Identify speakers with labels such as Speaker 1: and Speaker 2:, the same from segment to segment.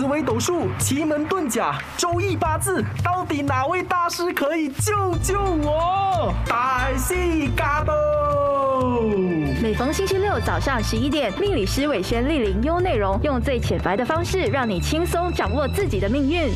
Speaker 1: 紫微斗数、奇门遁甲、周易八字，到底哪位大师可以救救我？大西嘎多！
Speaker 2: 每逢星期六早上十一点，命理师伟轩莅临优内容，用最浅白的方式，让你轻松掌握自己的命运。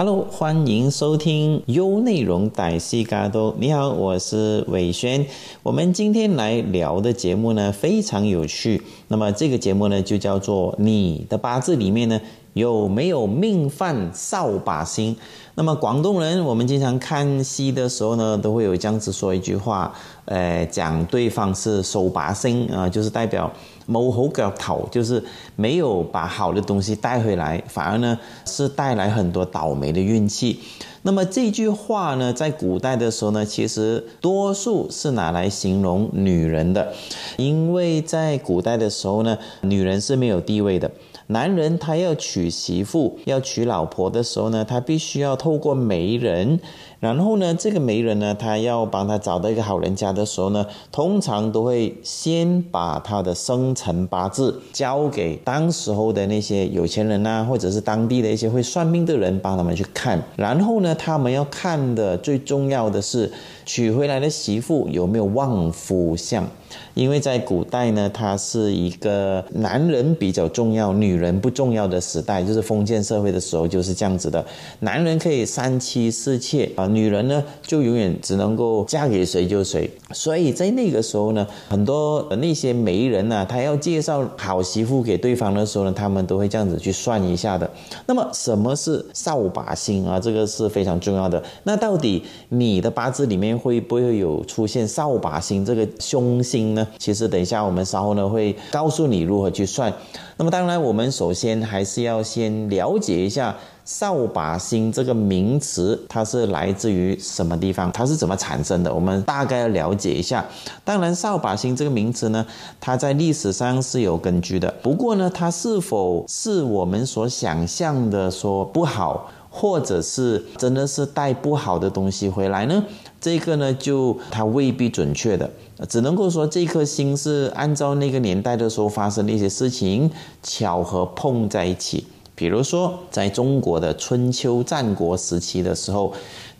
Speaker 3: Hello，欢迎收听优内容歹戏嘎多。你好，我是伟轩。我们今天来聊的节目呢非常有趣。那么这个节目呢就叫做你的八字里面呢有没有命犯扫把星？那么广东人我们经常看戏的时候呢都会有这样子说一句话，呃，讲对方是手把星啊、就是代表。冇好腳頭，就是没有把好的东西带回来，反而呢是带来很多倒霉的运气。那么这句话呢，在古代的时候呢，其实多数是拿来形容女人的，因为在古代的时候呢，女人是没有地位的。男人他要娶媳妇、要娶老婆的时候呢，他必须要透过媒人，然后呢，这个媒人呢，他要帮他找到一个好人家的时候呢，通常都会先把他的生辰八字交给当时候的那些有钱人啊，或者是当地的一些会算命的人帮他们去看，然后呢，他们要看的最重要的是娶回来的媳妇有没有旺夫相。因为在古代呢，它是一个男人比较重要、女人不重要的时代，就是封建社会的时候就是这样子的。男人可以三妻四妾啊，女人呢就永遠只能够嫁給誰就谁。所以在那個時候呢，很多那些媒人啊，他要介紹好媳婦給對方的時候呢，他們都會這樣子去算一下的。那麼什麼是掃把星啊？這個是非常重要的。那到底你的八字裡面會不會有出現掃把星這個凶星呢？其實等一下我們稍後呢會告訴你如何去算。那麼當然，我們首先還是要先了解一下扫把星这个名词，它是来自于什么地方，它是怎么产生的，我们大概要了解一下。当然，扫把星这个名词呢，它在历史上是有根据的。不过呢，它是否是我们所想象的说不好，或者是真的是带不好的东西回来呢？这个呢，就它未必准确的。只能够说这颗星是按照那个年代的时候发生的一些事情巧合碰在一起。比如说，在中国的春秋战国时期的时候，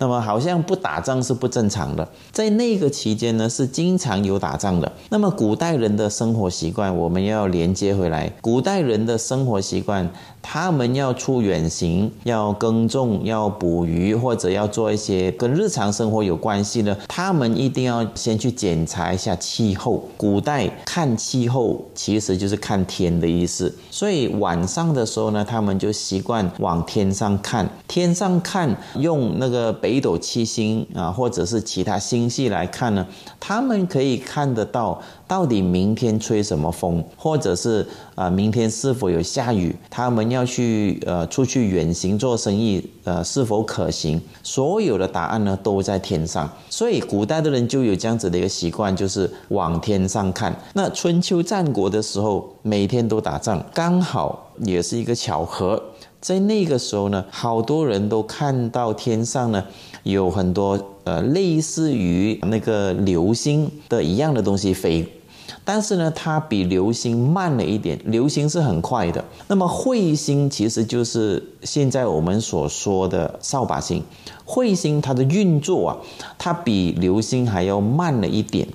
Speaker 3: 那么好像不打仗是不正常的。在那个期间呢，是经常有打仗的。那么古代人的生活习惯，我们要连接回来。古代人的生活习惯，他们要出远行，要耕种，要捕鱼，或者要做一些跟日常生活有关系的，他们一定要先去检查一下气候。古代看气候其实就是看天的意思，所以晚上的时候呢，他们就习惯往天上看，天上看用那个北北斗七星啊，或者是其他星系来看呢，他们可以看得到到底明天吹什么风，或者是啊明天是否有下雨，他们要去呃出去远行做生意呃是否可行，所有的答案呢都在天上，所以古代的人就有这样子的一个习惯，就是往天上看。那春秋战国的时候，每天都打仗，刚好也是一个巧合。在那个时候呢，好多人都看到天上呢有很多呃类似于那个流星的一样的东西飞，但是呢，它比流星慢了一点，流星是很快的。那么彗星其实就是现在我们所说的扫把星，彗星它的运作啊，它比流星还要慢了一点。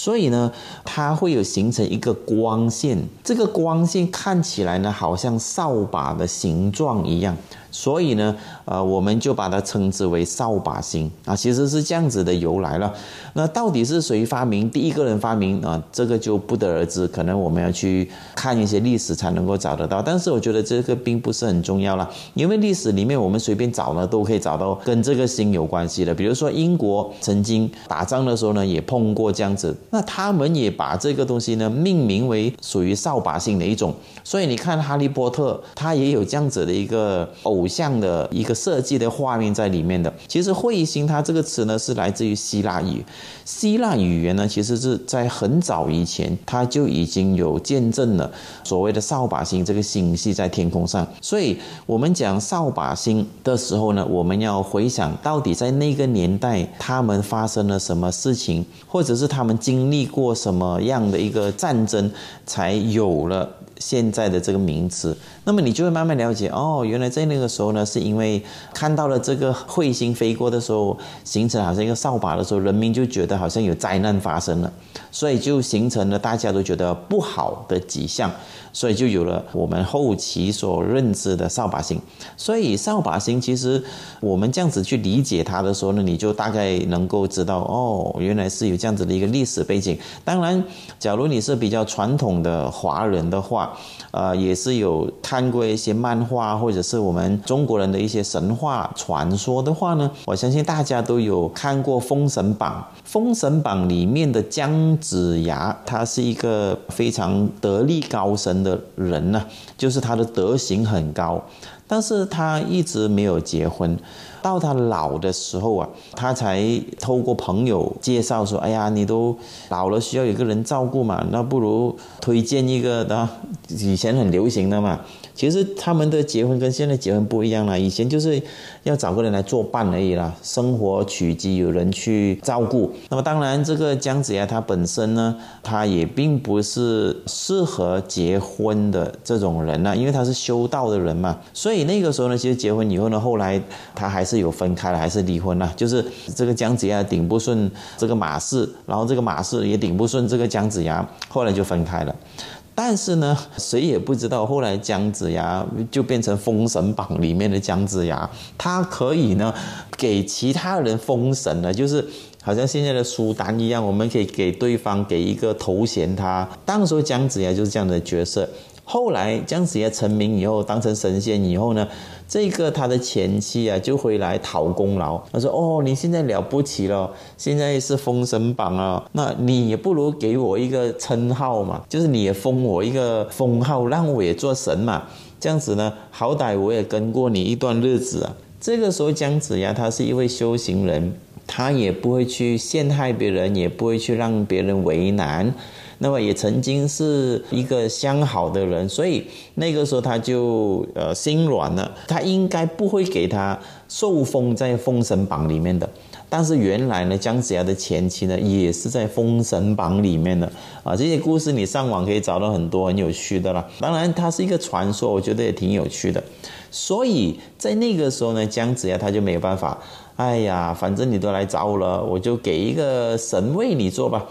Speaker 3: 所以呢，它会有形成一个光线，这个光线看起来呢，好像扫把的形状一样。所以呢，呃，我们就把它称之为扫把星啊，其实是这样子的由来了。那到底是谁发明？第一个人发明啊，这个就不得而知，可能我们要去看一些历史才能够找得到。但是我觉得这个并不是很重要了，因为历史里面我们随便找呢，都可以找到跟这个星有关系的。比如说英国曾经打仗的时候呢，也碰过这样子，那他们也把这个东西呢命名为属于扫把星的一种。所以你看《哈利波特》，它也有这样子的一个偶偶像的一个设计的画面在里面的。其实彗星它这个词呢是来自于希腊语，希腊语言呢其实是在很早以前它就已经有见证了所谓的扫把星这个星系在天空上。所以我们讲扫把星的时候呢，我们要回想到底在那个年代他们发生了什么事情，或者是他们经历过什么样的一个战争，才有了。现在的这个名词。那么你就会慢慢了解，哦，原来在那个时候呢，是因为看到了这个彗星飞过的时候，形成好像一个扫把的时候，人民就觉得好像有灾难发生了，所以就形成了大家都觉得不好的迹象。所以就有了我们后期所认知的扫把星。所以扫把星其实我们这样子去理解它的时候呢，你就大概能够知道哦，原来是有这样子的一个历史背景。当然，假如你是比较传统的华人的话，呃，也是有看看过一些漫画或者是我们中国人的一些神话传说的话呢，我相信大家都有看过《封神榜》。《封神榜》里面的姜子牙，他是一个非常得力高深的人呢，就是他的德行很高，但是他一直没有结婚。到他老的时候啊，他才透过朋友介绍说：“哎呀，你都老了，需要有个人照顾嘛，那不如推荐一个的，以前很流行的嘛。”其实他们的结婚跟现在结婚不一样了，以前就是要找个人来作伴而已啦，生活起居有人去照顾。那么当然，这个姜子牙他本身呢，他也并不是适合结婚的这种人呐，因为他是修道的人嘛。所以那个时候呢，其实结婚以后呢，后来他还是有分开了，还是离婚了。就是这个姜子牙顶不顺这个马氏，然后这个马氏也顶不顺这个姜子牙，后来就分开了。但是呢，谁也不知道，后来姜子牙就变成《封神榜》里面的姜子牙，他可以呢给其他人封神了，就是好像现在的苏丹一样，我们可以给对方给一个头衔。他当时姜子牙就是这样的角色。后来姜子牙成名以后，当成神仙以后呢，这个他的前妻啊就回来讨功劳。他说：“哦，你现在了不起了，现在是封神榜啊，那你也不如给我一个称号嘛，就是你也封我一个封号，让我也做神嘛。这样子呢，好歹我也跟过你一段日子啊。”这个时候姜子牙他是一位修行人，他也不会去陷害别人，也不会去让别人为难。那么也曾经是一个相好的人，所以那个时候他就呃心软了，他应该不会给他受封在封神榜里面的。但是原来呢，姜子牙的前妻呢也是在封神榜里面的啊。这些故事你上网可以找到很多很有趣的啦。当然它是一个传说，我觉得也挺有趣的。所以在那个时候呢，姜子牙他就没有办法。哎呀，反正你都来找我了，我就给一个神位你做吧。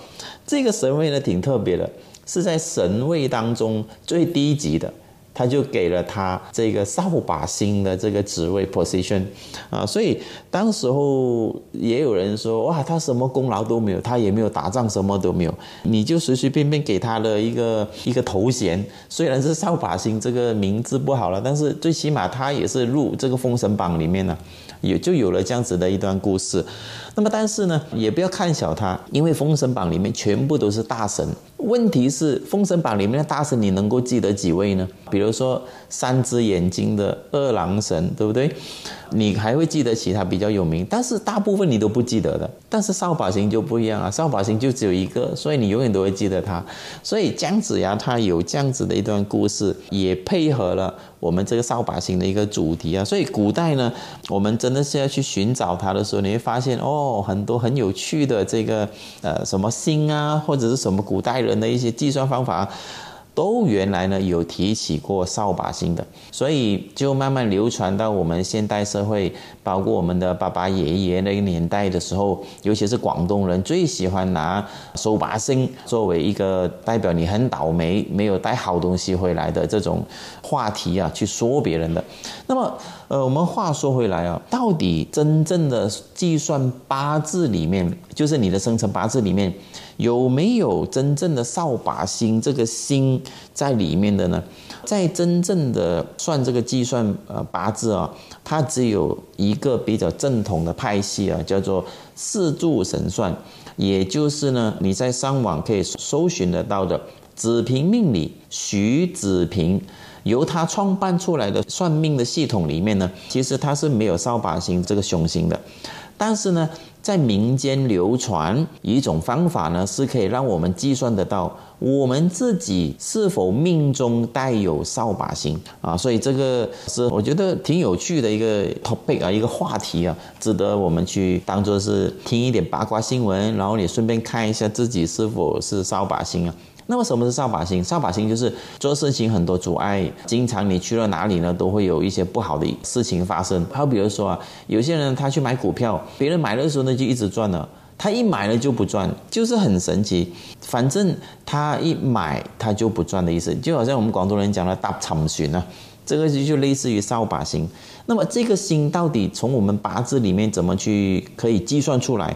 Speaker 3: 这个神位呢挺特别的，是在神位当中最低级的，他就给了他这个扫把星的这个职位 position 啊。所以当时候也有人说，哇，他什么功劳都没有，他也没有打仗，什么都没有，你就随随便便给他的一个一个头衔，虽然是扫把星这个名字不好了，但是最起码他也是入这个封神榜里面呢。也就有了这样子的一段故事，那么但是呢，也不要看小他，因为《封神榜》里面全部都是大神。问题是，《封神榜》里面的大神，你能够记得几位呢？比如说三只眼睛的二郎神，对不对？你还会记得其他比较有名，但是大部分你都不记得的。但是扫把星就不一样啊，扫把星就只有一个，所以你永远都会记得他。所以姜子牙他有这样子的一段故事，也配合了我们这个扫把星的一个主题啊。所以古代呢，我们真的是要去寻找它的时候，你会发现哦，很多很有趣的这个呃什么星啊，或者是什么古代人的一些计算方法。都原来呢有提起过扫把星的，所以就慢慢流传到我们现代社会，包括我们的爸爸爷爷那个年代的时候，尤其是广东人最喜欢拿扫把星作为一个代表你很倒霉，没有带好东西回来的这种话题啊，去说别人的。那么，呃，我们话说回来啊，到底真正的计算八字里面，就是你的生辰八字里面。有没有真正的扫把星这个星在里面的呢？在真正的算这个计算呃八字啊，它只有一个比较正统的派系啊，叫做四柱神算，也就是呢你在上网可以搜寻得到的子平命理徐子平。由他创办出来的算命的系统里面呢，其实他是没有扫把星这个凶星的，但是呢。在民间流传一种方法呢，是可以让我们计算得到我们自己是否命中带有扫把星啊，所以这个是我觉得挺有趣的一个 topic 啊，一个话题啊，值得我们去当做是听一点八卦新闻，然后你顺便看一下自己是否是扫把星啊。那么什么是扫把星？扫把星就是做事情很多阻碍，经常你去了哪里呢，都会有一些不好的事情发生。好，比如说啊，有些人他去买股票，别人买的时候呢就一直赚了，他一买了就不赚，就是很神奇。反正他一买他就不赚的意思，就好像我们广东人讲的“大长寻”啊，这个就就类似于扫把星。那么这个星到底从我们八字里面怎么去可以计算出来？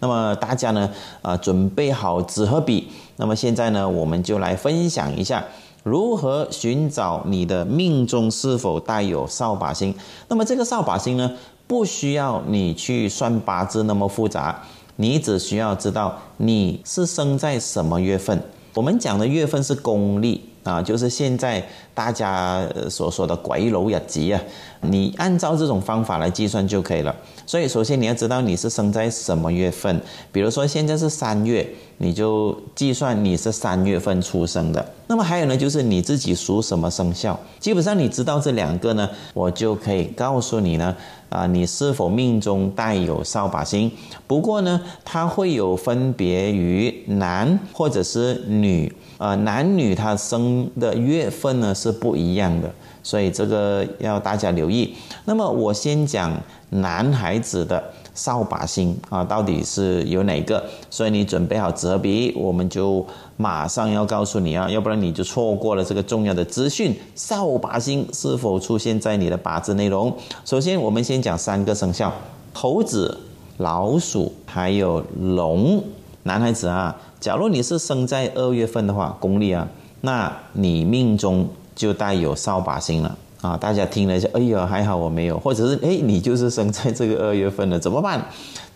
Speaker 3: 那么大家呢，啊，准备好纸和笔。那么现在呢，我们就来分享一下如何寻找你的命中是否带有扫把星。那么这个扫把星呢，不需要你去算八字那么复杂，你只需要知道你是生在什么月份。我们讲的月份是公历。啊，就是现在大家所说的鬼佬日子啊，你按照这种方法来计算就可以了。所以，首先你要知道你是生在什么月份。比如说现在是三月，你就计算你是三月份出生的。那么还有呢，就是你自己属什么生肖。基本上你知道这两个呢，我就可以告诉你呢，啊，你是否命中带有扫把星。不过呢，它会有分别于男或者是女。呃，男女他生的月份呢是不一样的，所以这个要大家留意。那么我先讲男孩子的扫把星啊，到底是有哪个？所以你准备好纸和笔，我们就马上要告诉你啊，要不然你就错过了这个重要的资讯。扫把星是否出现在你的八字内容？首先，我们先讲三个生肖：猴子、老鼠还有龙。男孩子啊。假如你是生在二月份的话，公历啊，那你命中就带有扫把星了啊！大家听了一下，哎呀，还好我没有，或者是哎，你就是生在这个二月份的，怎么办？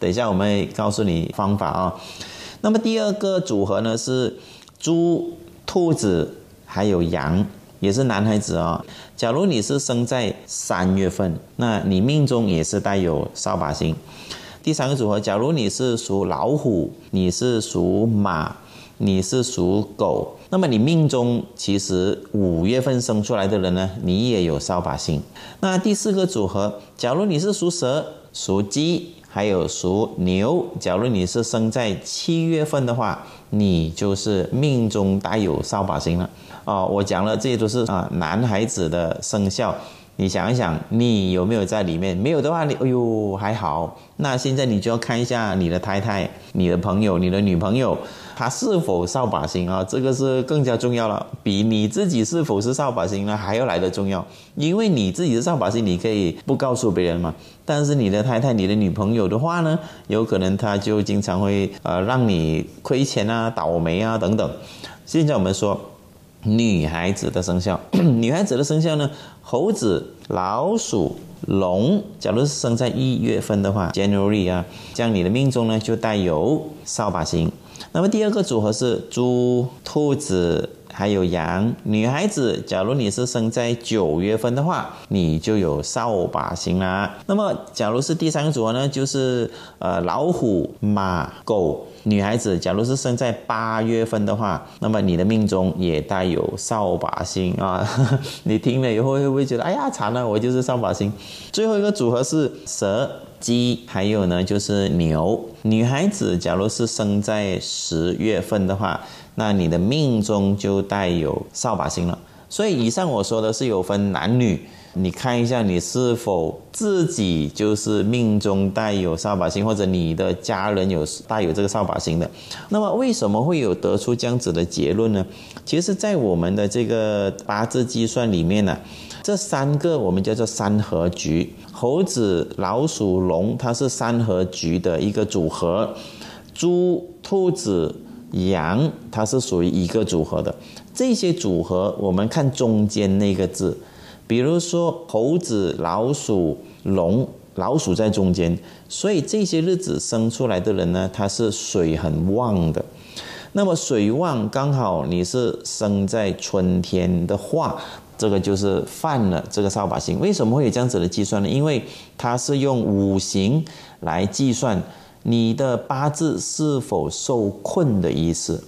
Speaker 3: 等一下我们告诉你方法啊。那么第二个组合呢是猪、兔子还有羊，也是男孩子啊。假如你是生在三月份，那你命中也是带有扫把星。第三个组合，假如你是属老虎，你是属马，你是属狗，那么你命中其实五月份生出来的人呢，你也有扫把星。那第四个组合，假如你是属蛇、属鸡，还有属牛，假如你是生在七月份的话，你就是命中带有扫把星了。哦，我讲了，这些都是啊男孩子的生肖。你想一想，你有没有在里面？没有的话，你哎呦还好。那现在你就要看一下你的太太、你的朋友、你的女朋友，她是否扫把星啊？这个是更加重要了，比你自己是否是扫把星呢还要来的重要。因为你自己的扫把星，你可以不告诉别人嘛。但是你的太太、你的女朋友的话呢，有可能她就经常会呃让你亏钱啊、倒霉啊等等。现在我们说。女孩子的生肖，女孩子的生肖呢？猴子、老鼠、龙。假如是生在一月份的话，January 啊，这样你的命中呢就带有扫把星。那么第二个组合是猪、兔子还有羊。女孩子，假如你是生在九月份的话，你就有扫把星啦。那么假如是第三个组合呢，就是呃老虎、马、狗。女孩子，假如是生在八月份的话，那么你的命中也带有扫把星啊！你听了以后会不会觉得，哎呀，惨了，我就是扫把星？最后一个组合是蛇、鸡，还有呢就是牛。女孩子，假如是生在十月份的话，那你的命中就带有扫把星了。所以以上我说的是有分男女。你看一下，你是否自己就是命中带有扫把星，或者你的家人有带有这个扫把星的？那么为什么会有得出这样子的结论呢？其实，在我们的这个八字计算里面呢，这三个我们叫做三合局：猴子、老鼠、龙，它是三合局的一个组合；猪、兔子、羊，它是属于一个组合的。这些组合，我们看中间那个字。比如说猴子、老鼠、龙，老鼠在中间，所以这些日子生出来的人呢，他是水很旺的。那么水旺刚好你是生在春天的话，这个就是犯了这个扫把星。为什么会有这样子的计算呢？因为它是用五行来计算你的八字是否受困的意思。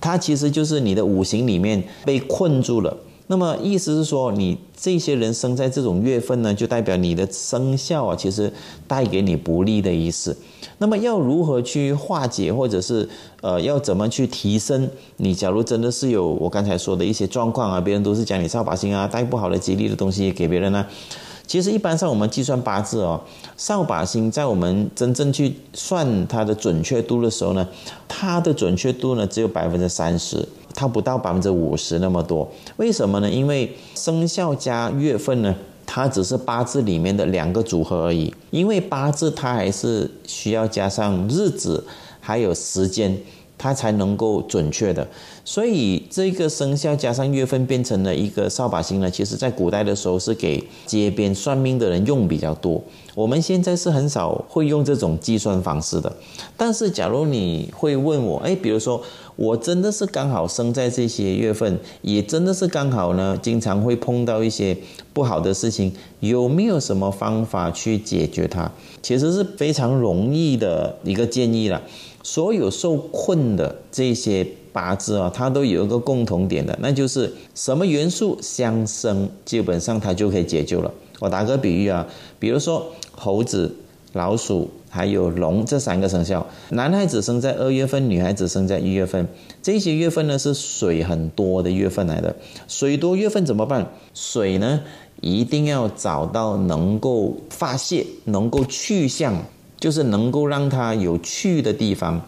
Speaker 3: 它其实就是你的五行里面被困住了。那么意思是说，你这些人生在这种月份呢，就代表你的生肖啊，其实带给你不利的意思。那么要如何去化解，或者是呃要怎么去提升？你假如真的是有我刚才说的一些状况啊，别人都是讲你扫把星啊，带不好的吉利的东西给别人呢？其实一般上我们计算八字哦，扫把星在我们真正去算它的准确度的时候呢，它的准确度呢只有百分之三十，它不到百分之五十那么多。为什么呢？因为生肖加月份呢。它只是八字里面的两个组合而已，因为八字它还是需要加上日子还有时间，它才能够准确的。所以这个生肖加上月份变成了一个扫把星呢，其实在古代的时候是给街边算命的人用比较多。我们现在是很少会用这种计算方式的。但是假如你会问我，哎，比如说。我真的是刚好生在这些月份，也真的是刚好呢，经常会碰到一些不好的事情。有没有什么方法去解决它？其实是非常容易的一个建议了。所有受困的这些八字啊，它都有一个共同点的，那就是什么元素相生，基本上它就可以解救了。我打个比喻啊，比如说猴子、老鼠。还有龙这三个生肖，男孩子生在二月份，女孩子生在一月份。这些月份呢是水很多的月份来的，水多月份怎么办？水呢一定要找到能够发泄、能够去向，就是能够让他有去的地方，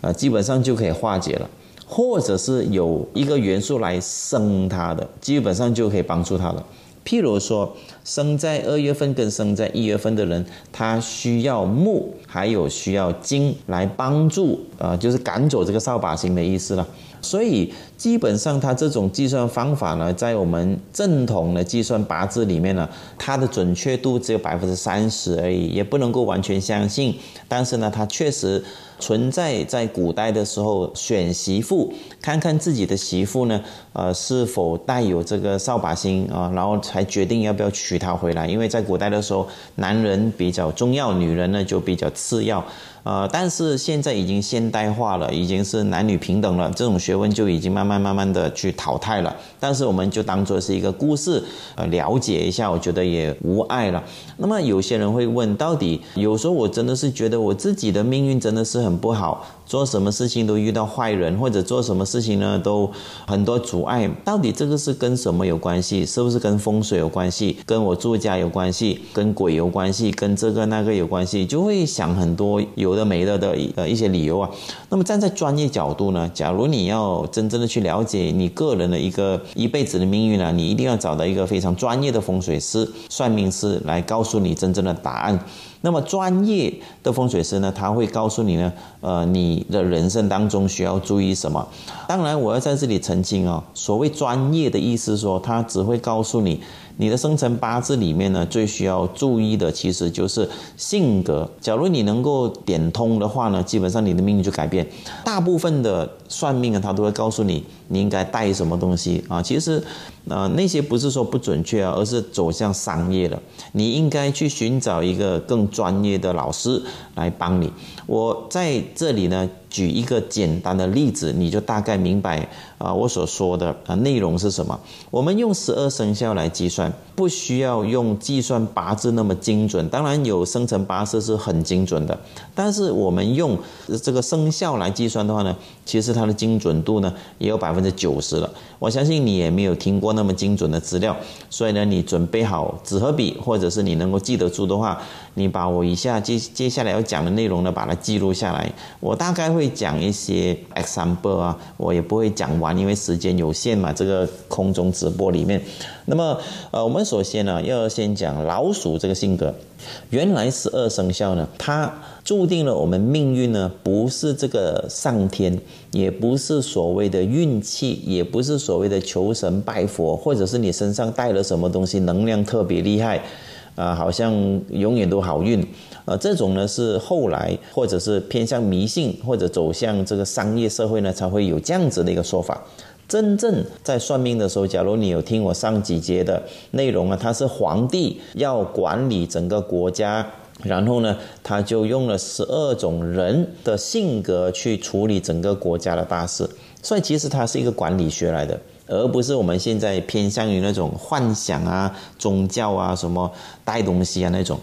Speaker 3: 啊，基本上就可以化解了。或者是有一个元素来生他的，基本上就可以帮助他了。譬如说，生在二月份跟生在一月份的人，他需要木，还有需要金来帮助，呃，就是赶走这个扫把星的意思了。所以基本上，它这种计算方法呢，在我们正统的计算八字里面呢，它的准确度只有百分之三十而已，也不能够完全相信。但是呢，它确实。存在在古代的时候，选媳妇，看看自己的媳妇呢，呃，是否带有这个扫把星啊，然后才决定要不要娶他回来。因为在古代的时候，男人比较重要，女人呢就比较次要。呃，但是现在已经现代化了，已经是男女平等了，这种学问就已经慢慢慢慢的去淘汰了。但是我们就当做是一个故事，呃，了解一下，我觉得也无碍了。那么有些人会问，到底有时候我真的是觉得我自己的命运真的是很不好。做什么事情都遇到坏人，或者做什么事情呢都很多阻碍。到底这个是跟什么有关系？是不是跟风水有关系？跟我住家有关系？跟鬼有关系？跟这个那个有关系？就会想很多有有的没的的呃一些理由啊。那么站在专业角度呢，假如你要真正的去了解你个人的一个一辈子的命运呢，你一定要找到一个非常专业的风水师、算命师来告诉你真正的答案。那么专业的风水师呢，他会告诉你呢，呃，你的人生当中需要注意什么。当然，我要在这里澄清哦，所谓专业的意思说，他只会告诉你。你的生辰八字里面呢，最需要注意的其实就是性格。假如你能够点通的话呢，基本上你的命运就改变。大部分的算命啊，他都会告诉你你应该带什么东西啊。其实，呃，那些不是说不准确啊，而是走向商业了。你应该去寻找一个更专业的老师来帮你。我在这里呢。举一个简单的例子，你就大概明白啊，我所说的啊内容是什么。我们用十二生肖来计算，不需要用计算八字那么精准。当然有生辰八字是很精准的，但是我们用这个生肖来计算的话呢，其实它的精准度呢也有百分百分之九十了。我相信你也没有听过那么精准的资料，所以呢，你准备好纸和笔，或者是你能够记得住的话。你把我以下接接下来要讲的内容呢，把它记录下来。我大概会讲一些 example 啊，我也不会讲完，因为时间有限嘛。这个空中直播里面，那么呃，我们首先呢，要先讲老鼠这个性格。原来十二生肖呢，它注定了我们命运呢，不是这个上天，也不是所谓的运气，也不是所谓的求神拜佛，或者是你身上带了什么东西，能量特别厉害。啊，好像永远都好运，呃，这种呢是后来或者是偏向迷信或者走向这个商业社会呢才会有这样子的一个说法。真正在算命的时候，假如你有听我上几节的内容啊，他是皇帝要管理整个国家，然后呢，他就用了十二种人的性格去处理整个国家的大事，所以其实它是一个管理学来的。而不是我们现在偏向于那种幻想啊、宗教啊、什么带东西啊那种。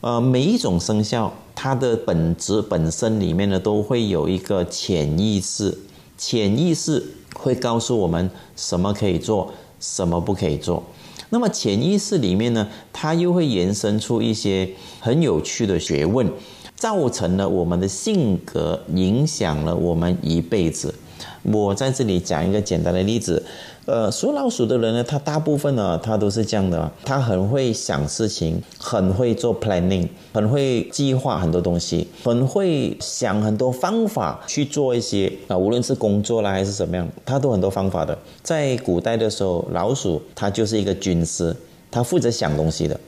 Speaker 3: 呃，每一种生肖它的本质本身里面呢，都会有一个潜意识，潜意识会告诉我们什么可以做，什么不可以做。那么潜意识里面呢，它又会延伸出一些很有趣的学问，造成了我们的性格，影响了我们一辈子。我在这里讲一个简单的例子。呃，属老鼠的人呢，他大部分呢，他都是这样的，他很会想事情，很会做 planning，很会计划很多东西，很会想很多方法去做一些啊，无论是工作啦还是怎么样，他都很多方法的。在古代的时候，老鼠它就是一个军师，他负责想东西的。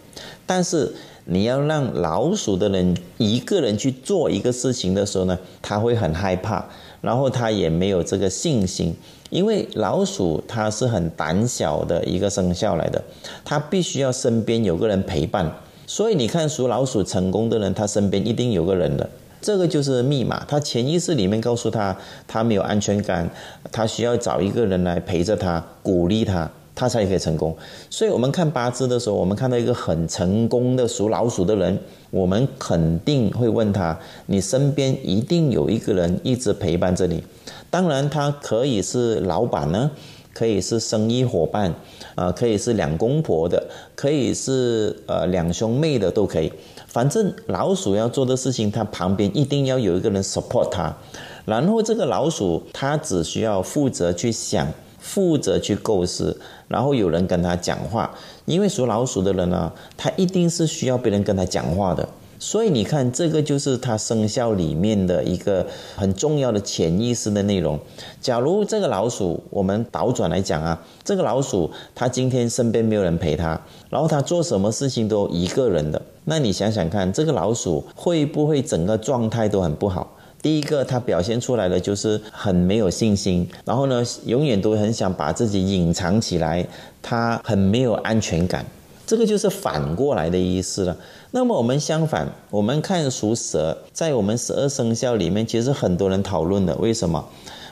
Speaker 3: 但是你要让老鼠的人一个人去做一个事情的时候呢，他会很害怕，然后他也没有这个信心。因为老鼠它是很胆小的一个生肖来的，它必须要身边有个人陪伴，所以你看属老鼠成功的人，他身边一定有个人的，这个就是密码。他潜意识里面告诉他，他没有安全感，他需要找一个人来陪着他，鼓励他，他才可以成功。所以我们看八字的时候，我们看到一个很成功的属老鼠的人，我们肯定会问他，你身边一定有一个人一直陪伴着你。当然，他可以是老板呢，可以是生意伙伴，啊，可以是两公婆的，可以是呃两兄妹的都可以。反正老鼠要做的事情，它旁边一定要有一个人 support 它。然后这个老鼠，它只需要负责去想，负责去构思，然后有人跟他讲话。因为属老鼠的人呢，他一定是需要别人跟他讲话的。所以你看，这个就是他生肖里面的一个很重要的潜意识的内容。假如这个老鼠，我们倒转来讲啊，这个老鼠它今天身边没有人陪它，然后它做什么事情都一个人的，那你想想看，这个老鼠会不会整个状态都很不好？第一个，它表现出来的就是很没有信心，然后呢，永远都很想把自己隐藏起来，它很没有安全感。这个就是反过来的意思了。那么我们相反，我们看属蛇，在我们十二生肖里面，其实很多人讨论的。为什么？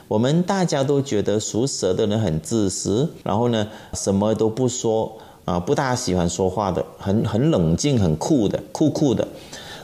Speaker 3: 我们大家都觉得属蛇的人很自私，然后呢，什么都不说啊，不大喜欢说话的，很很冷静，很酷的，酷酷的。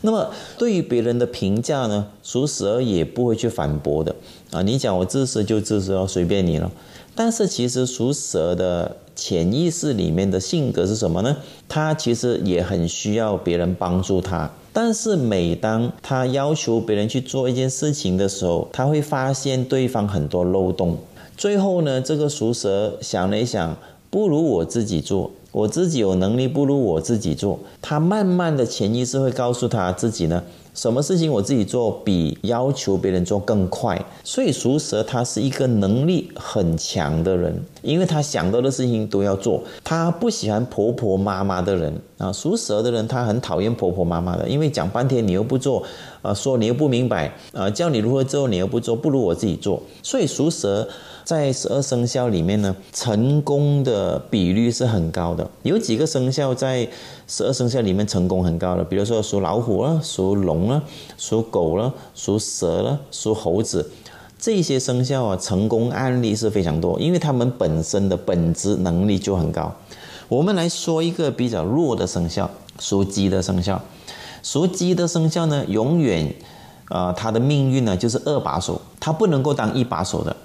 Speaker 3: 那么对于别人的评价呢，属蛇也不会去反驳的啊。你讲我自私就自私哦，随便你了。但是其实属蛇的。潜意识里面的性格是什么呢？他其实也很需要别人帮助他，但是每当他要求别人去做一件事情的时候，他会发现对方很多漏洞。最后呢，这个属蛇想了一想，不如我自己做，我自己有能力，不如我自己做。他慢慢的潜意识会告诉他自己呢。什么事情我自己做比要求别人做更快，所以属蛇他是一个能力很强的人，因为他想到的事情都要做，他不喜欢婆婆妈妈的人啊。属蛇的人他很讨厌婆婆妈妈的，因为讲半天你又不做，啊，说你又不明白，啊，教你如何做你又不做，不如我自己做。所以属蛇。在十二生肖里面呢，成功的比率是很高的。有几个生肖在十二生肖里面成功很高的，比如说属老虎了、属龙了、属狗了、属蛇了、属猴子，这些生肖啊，成功案例是非常多，因为他们本身的本质能力就很高。我们来说一个比较弱的生肖，属鸡的生肖。属鸡的生肖呢，永远，呃，他的命运呢就是二把手，他不能够当一把手的。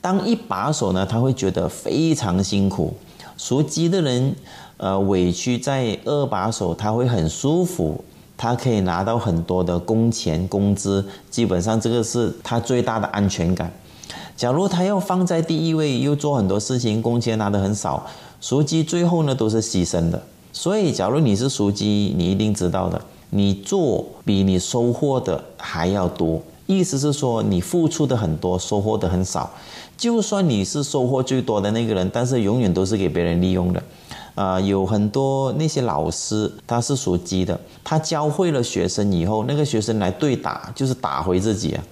Speaker 3: 当一把手呢，他会觉得非常辛苦。属鸡的人，呃，委屈在二把手，他会很舒服，他可以拿到很多的工钱、工资，基本上这个是他最大的安全感。假如他要放在第一位，又做很多事情，工钱拿的很少，属鸡最后呢都是牺牲的。所以，假如你是属鸡，你一定知道的，你做比你收获的还要多。意思是说，你付出的很多，收获的很少。就算你是收获最多的那个人，但是永远都是给别人利用的，啊，有很多那些老师他是属鸡的，他教会了学生以后，那个学生来对打，就是打回自己啊。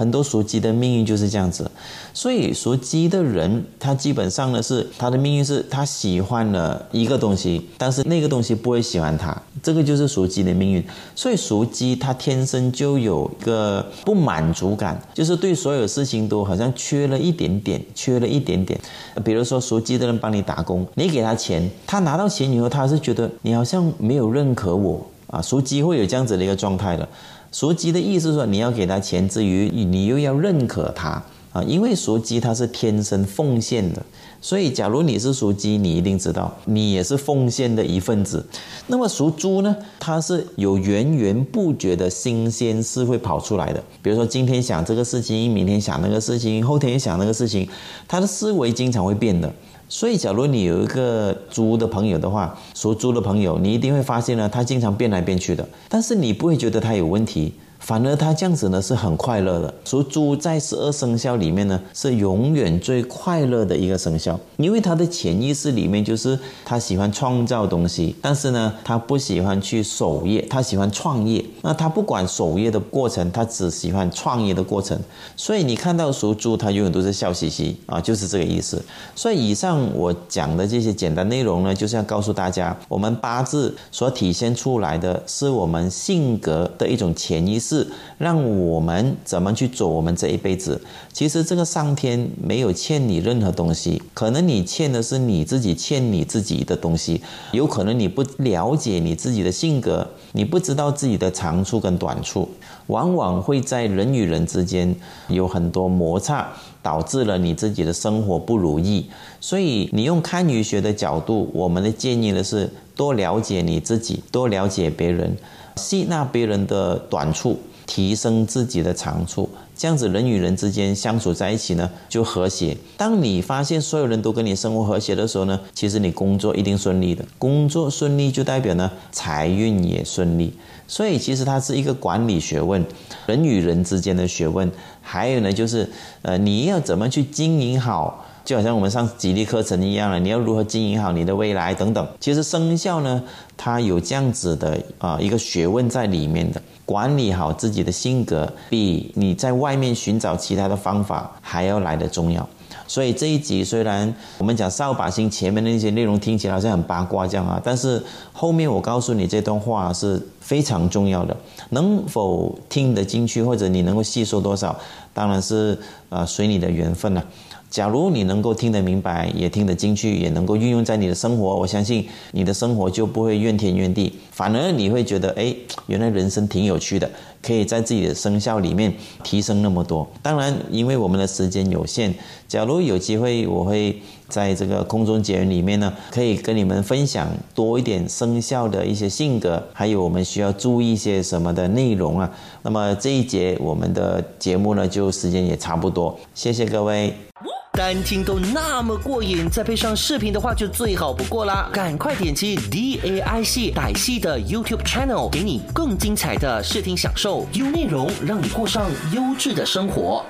Speaker 3: 很多属鸡的命运就是这样子，所以属鸡的人，他基本上呢是他的命运是他喜欢了一个东西，但是那个东西不会喜欢他，这个就是属鸡的命运。所以属鸡他天生就有一个不满足感，就是对所有事情都好像缺了一点点，缺了一点点。比如说属鸡的人帮你打工，你给他钱，他拿到钱以后，他是觉得你好像没有认可我。啊，属鸡会有这样子的一个状态的。属鸡的意思说，你要给他钱之余，你又要认可他啊，因为属鸡他是天生奉献的。所以，假如你是属鸡，你一定知道，你也是奉献的一份子。那么属猪呢？它是有源源不绝的新鲜事会跑出来的。比如说，今天想这个事情，明天想那个事情，后天想那个事情，他的思维经常会变的。所以，假如你有一个租的朋友的话，属猪的朋友，你一定会发现呢，他经常变来变去的，但是你不会觉得他有问题。反而他这样子呢是很快乐的。属猪在十二生肖里面呢是永远最快乐的一个生肖，因为他的潜意识里面就是他喜欢创造东西，但是呢他不喜欢去守业，他喜欢创业。那他不管守业的过程，他只喜欢创业的过程。所以你看到属猪，他永远都是笑嘻嘻啊，就是这个意思。所以以上我讲的这些简单内容呢，就是要告诉大家，我们八字所体现出来的是我们性格的一种潜意识。是让我们怎么去走我们这一辈子？其实这个上天没有欠你任何东西，可能你欠的是你自己欠你自己的东西。有可能你不了解你自己的性格，你不知道自己的长处跟短处，往往会在人与人之间有很多摩擦，导致了你自己的生活不如意。所以你用堪舆学的角度，我们的建议呢是多了解你自己，多了解别人。吸纳别人的短处，提升自己的长处，这样子人与人之间相处在一起呢，就和谐。当你发现所有人都跟你生活和谐的时候呢，其实你工作一定顺利的。工作顺利就代表呢财运也顺利。所以其实它是一个管理学问，人与人之间的学问。还有呢，就是呃，你要怎么去经营好。就好像我们上吉利课程一样了，你要如何经营好你的未来等等。其实生肖呢，它有这样子的啊一个学问在里面的，管理好自己的性格，比你在外面寻找其他的方法还要来的重要。所以这一集虽然我们讲扫把星前面那些内容听起来好像很八卦这样啊，但是后面我告诉你这段话是非常重要的。能否听得进去，或者你能够吸收多少，当然是啊随你的缘分了。假如你能够听得明白，也听得进去，也能够运用在你的生活，我相信你的生活就不会怨天怨地，反而你会觉得，哎，原来人生挺有趣的，可以在自己的生肖里面提升那么多。当然，因为我们的时间有限，假如有机会，我会在这个空中节里面呢，可以跟你们分享多一点生肖的一些性格，还有我们需要注意一些什么的内容啊。那么这一节我们的节目呢，就时间也差不多，谢谢各位。
Speaker 4: 单听都那么过瘾，再配上视频的话就最好不过啦！赶快点击 D A I C 歹戏的 YouTube Channel，给你更精彩的视听享受，优内容让你过上优质的生活。